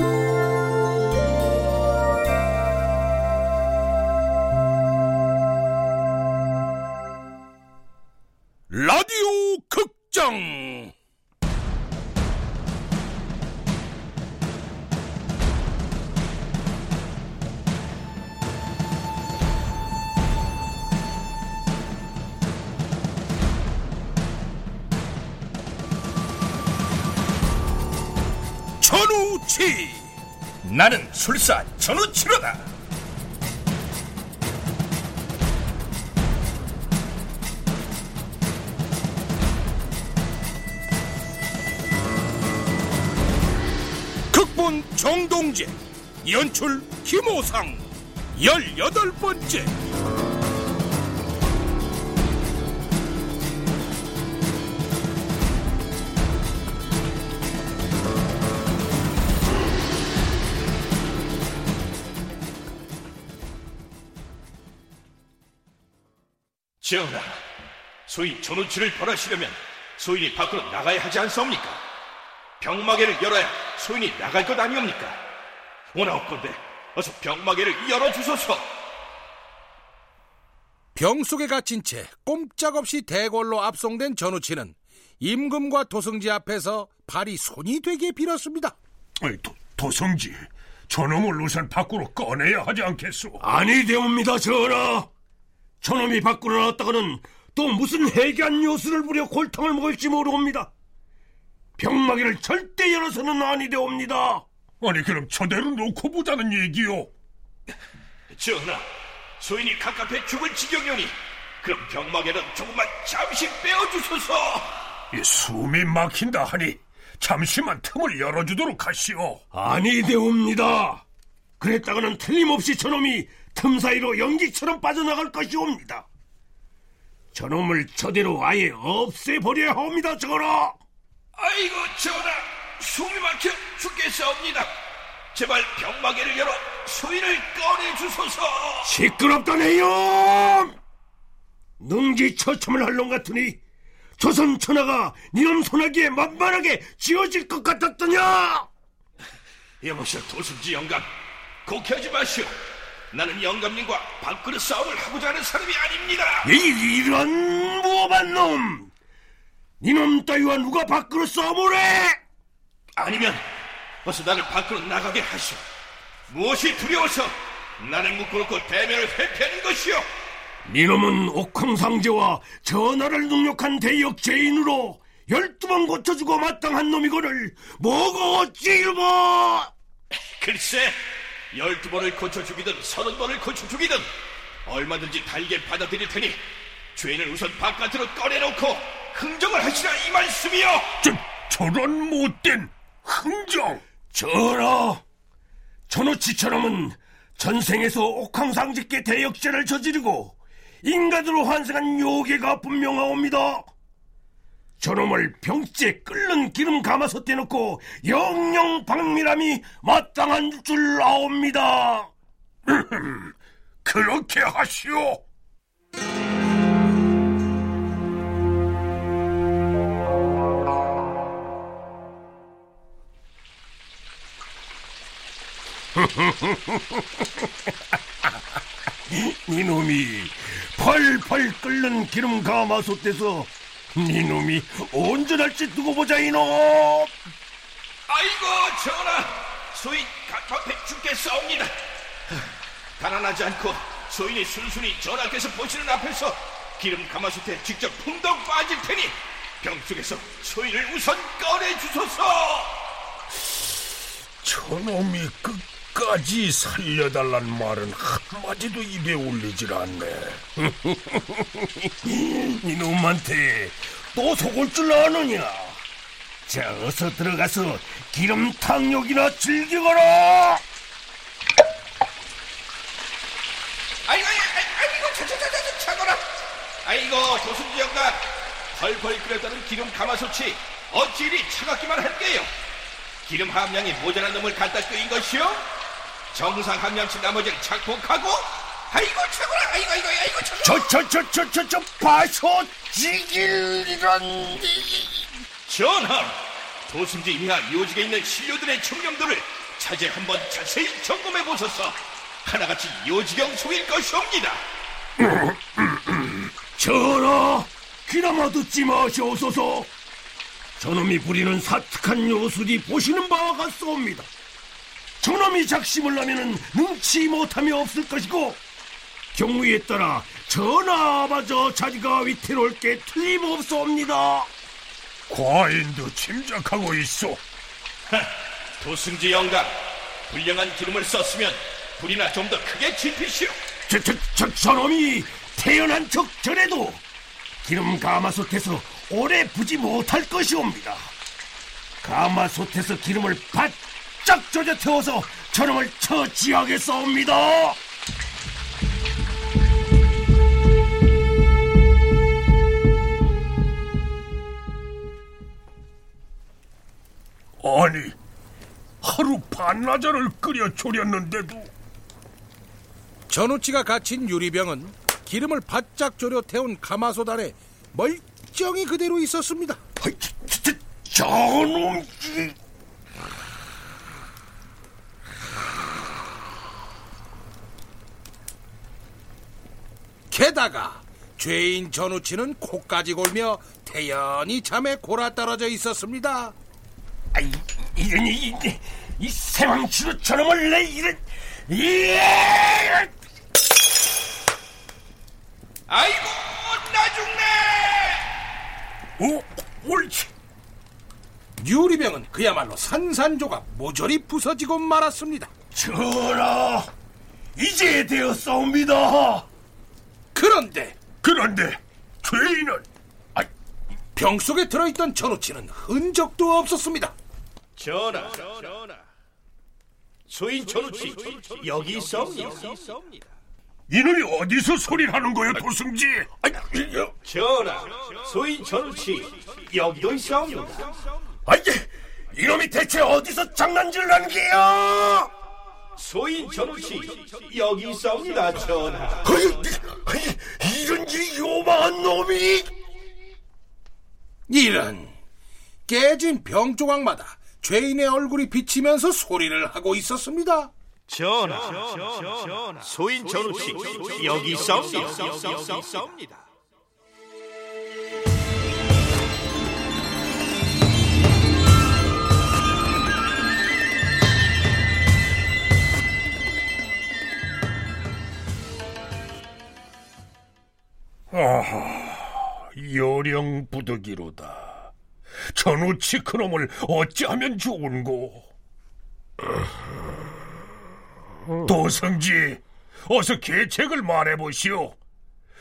라 나는 술사 전우치로다. 극본 정동재 연출 김호상 열여덟 번째 전하, 소인 전우치를 벌하시려면 소인이 밖으로 나가야 하지 않사옵니까? 병마개를 열어야 소인이 나갈 것 아니옵니까? 원하옵건대 어서 병마개를 열어주소서. 병 속에 갇힌 채 꼼짝없이 대궐로 압송된 전우치는 임금과 도승지 앞에서 발이 손이 되게 빌었습니다. 아이, 도, 도성지, 저놈을 우선 밖으로 꺼내야 하지 않겠소? 아니 되옵니다 전하 저놈이 밖으로 나왔다가는 또 무슨 해괴한 요술을 부려 골탕을 먹을지 모르옵니다 병마개를 절대 열어서는 아니 되옵니다 아니, 그럼 저대로 놓고 보자는 얘기요. 전하, 소인이 가깝해 죽을 지경이오니 그럼 병마개는 조금만 잠시 빼어주소서. 이 숨이 막힌다 하니 잠시만 틈을 열어주도록 하시오. 아니 되옵니다 그랬다가는 틀림없이 저놈이 틈 사이로 연기처럼 빠져나갈 것이옵니다. 저놈을 저대로 아예 없애버려야 합니다 전하 아이고 전하, 숨이 막혀 죽겠사옵니다. 제발 병마개를 열어 소인을 꺼내주소서. 시끄럽다네요 능지 처참을 할 놈 같으니 조선 천하가 니놈 손아귀에 만만하게 쥐어질 것 같았더냐? 여보시오 도승지 영감 곡해하지 마시오. 나는 영감님과 밥그릇 싸움을 하고자 하는 사람이 아닙니다. 이, 이런 무엄한 놈! 니놈 따위와 누가 밖으로 싸움을 해? 아니면 어서 나를 밖으로 나가게 하시오. 무엇이 두려워서 나를 묶어놓고 대면을 회피하는 것이오? 니놈은 옥황상제와 전하를 능욕한 대역죄인으로 열두 번 고쳐주고 마땅한 놈이거늘 뭐가 어찌 일보 글쎄 열두 번을 고쳐 죽이든 서른 번을 고쳐 죽이든 얼마든지 달게 받아들일 테니 죄인을 우선 바깥으로 꺼내놓고 흥정을 하시라 이 말씀이요 저, 저런 못된 흥정! 전하 전우치처럼은 전생에서 옥황상제께 대역죄를 저지르고 인간으로 환생한 요괴가 분명하옵니다 저놈을 병째 끓는 기름 감아서 떼놓고 영영 박밀함이 마땅한 줄 아옵니다 그렇게 하시오. 니놈이 펄펄 끓는 기름 가마솥에서 니놈이 온전할지 두고 보자 이놈? 아이고 전하. 소인 갑갑해 죽겠사옵니다. 가난하지 않고 소인이 순순히 전하께서 보시는 앞에서 기름 가마솥에 직접 풍덩 빠질 테니 병 속에서 소인을 우선 꺼내 주소서. 저놈이 끝 까지 살려달란 말은 한마디도 입에 올리질 않네. 이놈한테 또 속을 줄 아느냐? 자 어서 들어가서 기름 탕욕이나 즐기거라! 아이고 아이고 아이고 차차차차 차거라! 아이고 도순지 영감 펄펄 끓였다는 기름 가마솥이 어찌 이리 차갑기만 할게요? 기름 함량이 모자란 놈을 갖다 끓인 것이요 정상 함량치 나머지를 착복하고 아이고 차거라 아이고 아이고 아이고 차거라 저저저저저저 봐서 지길 이런 전하 도승지 이하 묘직에 있는 신료들의 청렴도를 자제 한번 자세히 점검해 보소서. 하나같이 요지경 속일 것이옵니다. 전하, 귀나마 듣지 마시옵소서. 저놈이 부리는 사특한 요술이 보시는 바와 같사옵니다. 저놈이 작심을 하면은 능치 못함이 없을 것이고 경우에 따라 전하마저 자기가 위태로울 게 틀림없사옵니다. 과인도 짐작하고 있어. 도승지 영감, 불량한 기름을 썼으면 불이나 좀 더 크게 지피시오. 저, 저, 저, 저놈이 태어난 척 전에도 기름 가마솥에서 오래 부지 못할 것이옵니다. 가마솥에서 기름을 바짝 젖어 태워서 저놈을 처치하겠사옵니다. 아니, 하루 반나절을 끓여 졸였는데도 전우치가 갇힌 유리병은 기름을 바짝 졸여 태운 가마솥 안에 멀쩡히 그대로 있었습니다. 저, 저, 저놈 이- 게다가 죄인 전우치는 코까지 골며 태연히 잠에 골아 떨어져 있었습니다. 아 이, 이런 이, 이, 이 세왕치로 저놈을 내 이런 이 아이고, 나 죽네! 어? 옳지. 유리병은 그야말로 산산조각 모조리 부서지고 말았습니다. 전하, 이제 되었사옵니다. 그런데 그런데 죄인은 아, 병 속에 들어있던 전우치는 흔적도 없었습니다. 전하, 소인 전우치 여기 있사옵니다. 이놈이 어디서 소리를 하는 거야, 도승지? 여- 전하, 소인 전우치 여기도 있사옵니다. 아이, 이놈이 대체 어디서 장난질을 하는 게야? 소인 전우치. 여기 있사옵니다, 전하. 이런 이 요망한 놈이! 이런 깨진 병 조각마다 죄인의 얼굴이 비치면서 소리를 하고 있었습니다. 전하, 소인 전우치. 여기 있사옵니다. 아하, 요령 부득이로다. 전우치 그놈을 어찌하면 좋은고? 도성지, 어서 계책을 말해보시오.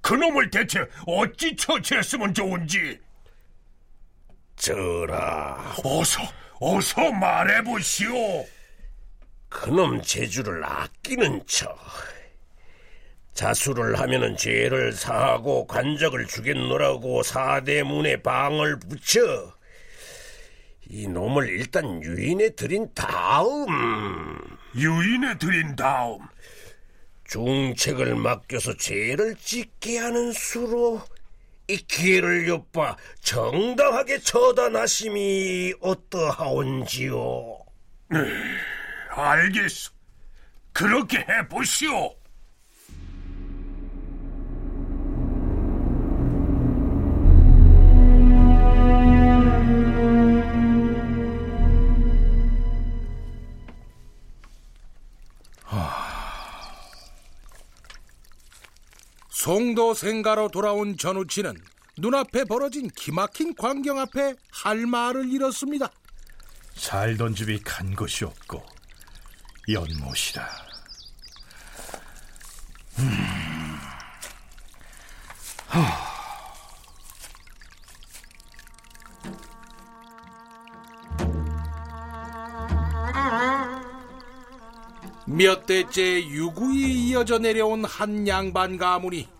그놈을 대체 어찌 처치했으면 좋은지. 전하, 어서, 어서 말해보시오. 그놈 재주를 아끼는 척. 자수를 하면은 죄를 사하고 관적을 주겠노라고 사대문에 방을 붙여 이 놈을 일단 유인해 드린 다음 유인해 드린 다음, 중책을 맡겨서 죄를 짓게 하는 수로 이 기회를 엿봐 정당하게 처단하심이 어떠하온지요? 알겠소. 그렇게 해보시오. 송도 생가로 돌아온 전우치는 눈앞에 벌어진 기막힌 광경 앞에 할 말을 잃었습니다. 살던 집이 간 곳이 없고 연못이다. 몇 대째 유구히 이어져 내려온 한 양반 가문이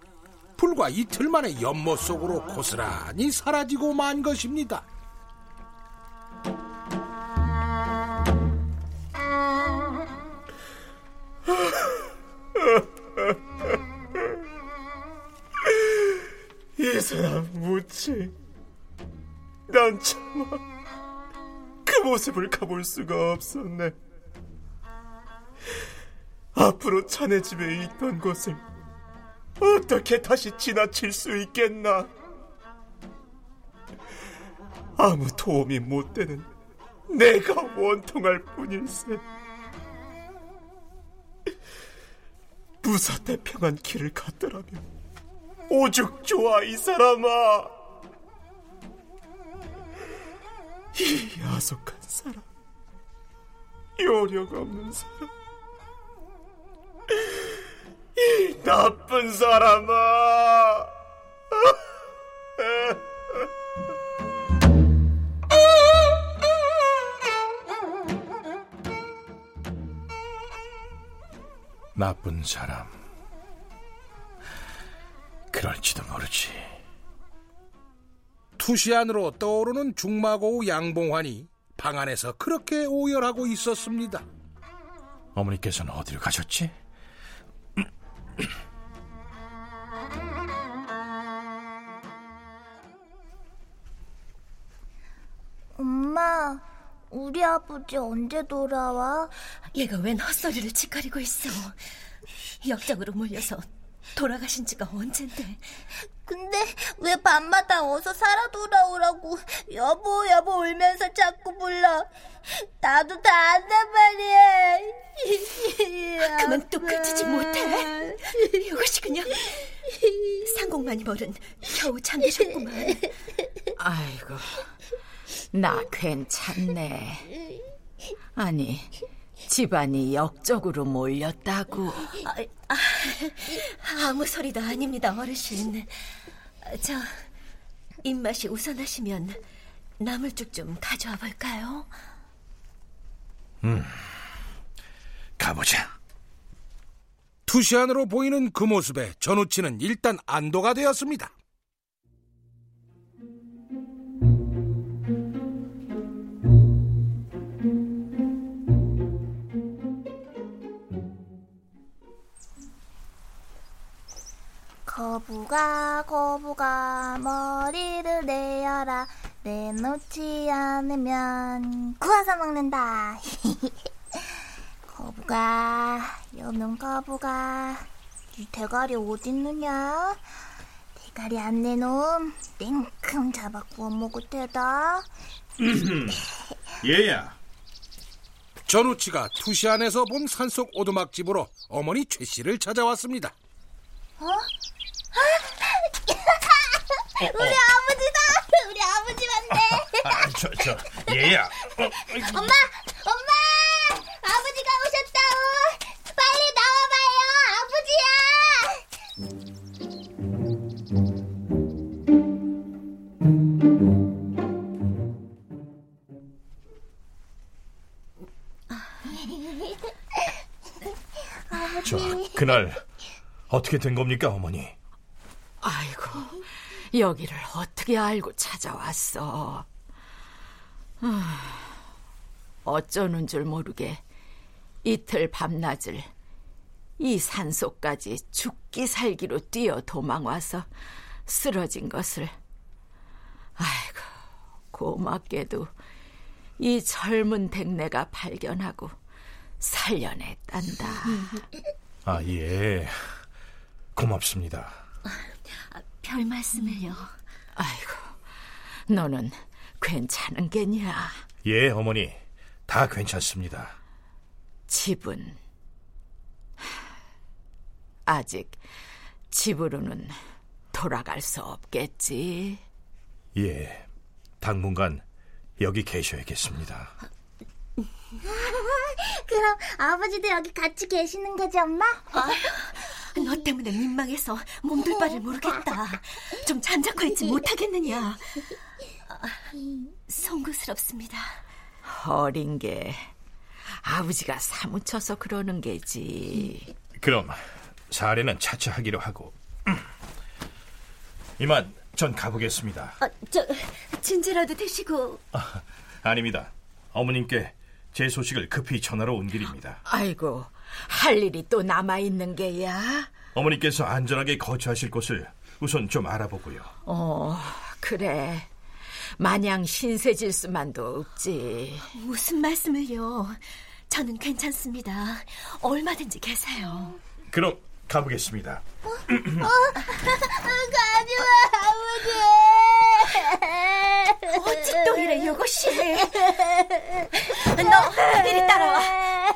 불과 이틀 만에 연못 속으로 고스란히 사라지고 만 것입니다. 이 사람 무치. 난 차마 그 모습을 가볼 수가 없었네. 앞으로 자네 집에 있던 것을 어떻게 다시 지나칠 수 있겠나? 아무 도움이 못 되는 내가 원통할 뿐일세. 무사태평한 길을 갔더라면 오죽 좋아 이 사람아. 이 야속한 사람, 요령 없는 사람, 이 나쁜 사람아. 나쁜 사람. 그럴지도 모르지. 투시 안으로 떠오르는 중마고우 양봉환이 방 안에서 그렇게 오열하고 있었습니다. 어머니께서는 어디로 가셨지? 엄마, 우리 아버지 언제 돌아와? 얘가 웬 헛소리를 짓거리고 있어. 역적으로 몰려서 돌아가신 지가 언젠데. 근데 왜 밤마다 어서 살아 돌아오라고 여보 여보 울면서 자꾸 불러. 나도 다 안단 말이야. 그만 또 그치지 못해. 이것이 그냥 상공만이 벌은 겨우 잠드셨구만. 아이고, 나 괜찮네. 아니, 집안이 역적으로 몰렸다고. 아, 아, 아 무 소리도 아닙니다, 어르신. 저 입맛이 우선하시면 나물죽 좀 가져와 볼까요? 음, 가보자. 투시 안으로 보이는 그 모습에 전우치는 일단 안도가 되었습니다. 거북아 거북아 머리를 내어라. 내놓지 않으면 구워서 먹는다. 거북아 여명 거북아 이 대가리 어딨느냐? 대가리 안 내놓음 냉큼 잡아 구워 먹을 테다. 얘야, 전우치가 투시 안에서 본 산속 오두막집으로 어머니 최 씨를 찾아왔습니다. 어? 우리 아버지다. 우리 아버지 아, 저, 저, 얘야. 어, 엄마 엄마! 아버지가 오셨다오. 빨리 나와봐요. 아버지야! 저, 그날 어떻게 된 겁니까, 어머니? 여기를 어떻게 알고 찾아왔어? 아, 어쩌는 줄 모르게 이틀 밤낮을 이 산속까지 죽기 살기로 뛰어 도망와서 쓰러진 것을 아이고 고맙게도 이 젊은 백내가 발견하고 살려냈단다. 아, 예. 고맙습니다. 별 말씀을요. 아이고, 너는 괜찮은 게냐? 예, 어머니. 다 괜찮습니다. 집은 아직 집으로는 돌아갈 수 없겠지. 예. 당분간 여기 계셔야겠습니다. 그럼 아버지도 여기 같이 계시는 거지 엄마? 너 때문에 민망해서 몸둘 바를 모르겠다. 좀 잠자코 있지 못하겠느냐. 아, 송구스럽습니다. 어린 게 아버지가 사무쳐서 그러는 게지. 그럼 사례는 차차 하기로 하고 이만 전 가보겠습니다. 아, 저 진지라도 드시고 아, 아닙니다. 어머님께 제 소식을 급히 전하러 온 길입니다. 아이고, 할 일이 또 남아있는 게야? 어머니께서 안전하게 거주하실 곳을 우선 좀 알아보고요. 어, 그래. 마냥 신세 질 수만도 없지. 무슨 말씀을요? 저는 괜찮습니다. 얼마든지 계세요. 그럼 가보겠습니다. 어? 가지마, 아버지. 어찌 또 이래, 요것이. 너, 이리 따라와.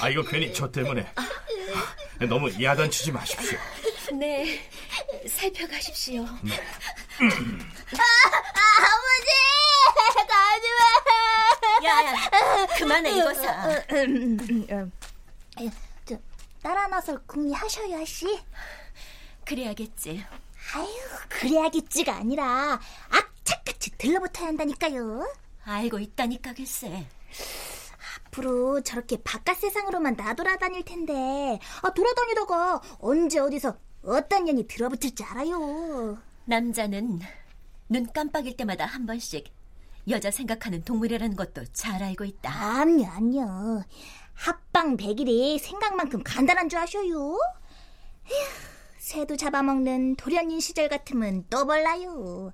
아, 이거 괜히 저 때문에. 너무 야단치지 마십시오. 네, 살펴가십시오. 아버지, 가지 마. 야, 야, 그만해, 이거사. 저, 나라 나설 궁리하셔요, 아씨. 그래야겠지. 아유, 그래야겠지가 아니라 악착같이 들러붙어야 한다니까요. 알고 있다니까, 글쎄. 앞으로 저렇게 바깥 세상으로만 나돌아다닐 텐데 아, 돌아다니다가 언제 어디서 어떤 년이 들어붙을지 알아요. 남자는 눈 깜빡일 때마다 한 번씩 여자 생각하는 동물이라는 것도 잘 알고 있다. 암요, 암요. 합방 백일이 생각만큼 간단한 줄 아셔요? 에휴, 새도 잡아먹는 도련님 시절 같으면 또 몰라요.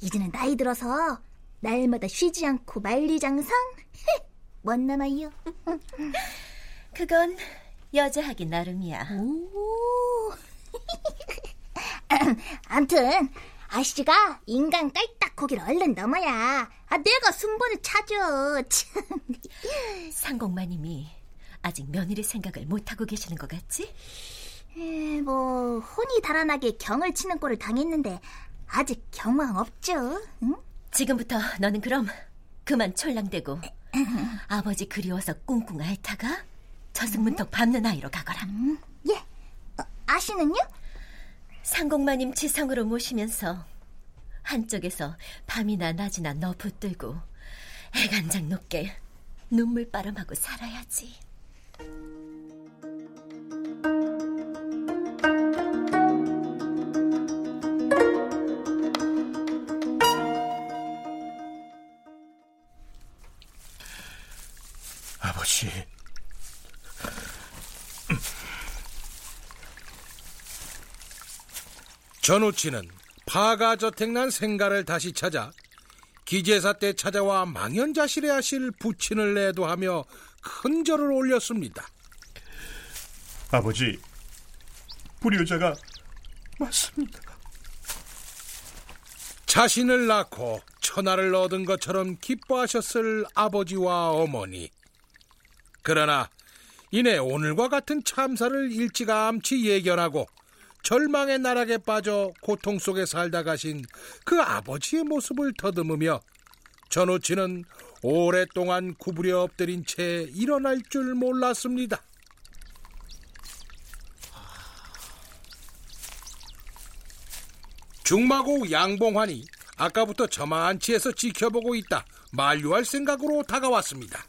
이제는 나이 들어서 날마다 쉬지 않고 만리장성? 뭔 남아요? 그건 여자하기 나름이야. 오. 암튼 아씨가 인간 깔딱 고기를 얼른 넘어야 아, 내가 순번을 찾아. 참. 상공마님이 아직 며느리 생각을 못하고 계시는 것 같지? 에, 뭐 혼이 달아나게 경을 치는 꼴을 당했는데 아직 경황 없죠. 응? 지금부터 너는 그럼 그만 촐랑대고 아버지 그리워서 꿍꿍 앓다가 저승문턱 밟는 아이로 가거라. 예. 어, 아씨는요? 상공마님 지성으로 모시면서 한쪽에서 밤이나 낮이나 너 붙들고 애간장 높게 눈물바람하고 살아야지. 전우치는 파가 저택난 생가를 다시 찾아 기제사 때 찾아와 망연자실해 하실 부친을 내도하며 큰 절을 올렸습니다. 아버지, 불효자가 맞습니다. 자신을 낳고 천하를 얻은 것처럼 기뻐하셨을 아버지와 어머니. 그러나 이내 오늘과 같은 참사를 일찌감치 예견하고 절망의 나락에 빠져 고통 속에 살다 가신 그 아버지의 모습을 더듬으며 전우치는 오랫동안 구부려 엎드린 채 일어날 줄 몰랐습니다. 중마고 양봉환이 아까부터 저만치에서 지켜보고 있다 만류할 생각으로 다가왔습니다.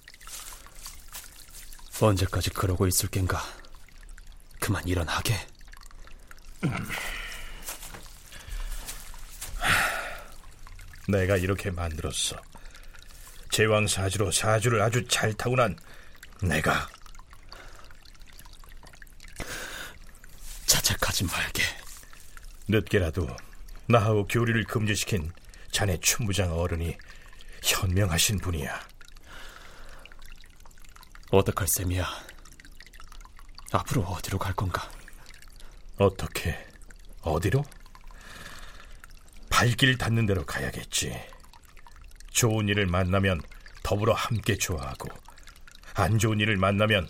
언제까지 그러고 있을 겐가? 그만 일어나게. 내가 이렇게 만들었어. 제왕 사주로 사주를 아주 잘 타고난 내가 자책하지 말게. 늦게라도 나하고 교리를 금지시킨 자네 춘부장 어른이 현명하신 분이야. 어떡할 셈이야? 앞으로 어디로 갈 건가? 어떻게? 어디로? 발길 닿는 대로 가야겠지. 좋은 일을 만나면 더불어 함께 좋아하고, 안 좋은 일을 만나면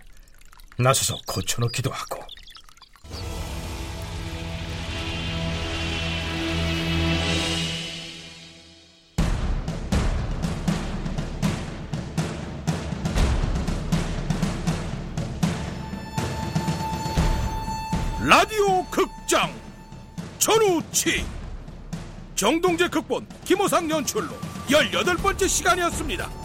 나서서 고쳐놓기도 하고. 라디오 극장 전우치 정동재 극본 김호상 연출로 18번째 시간이었습니다.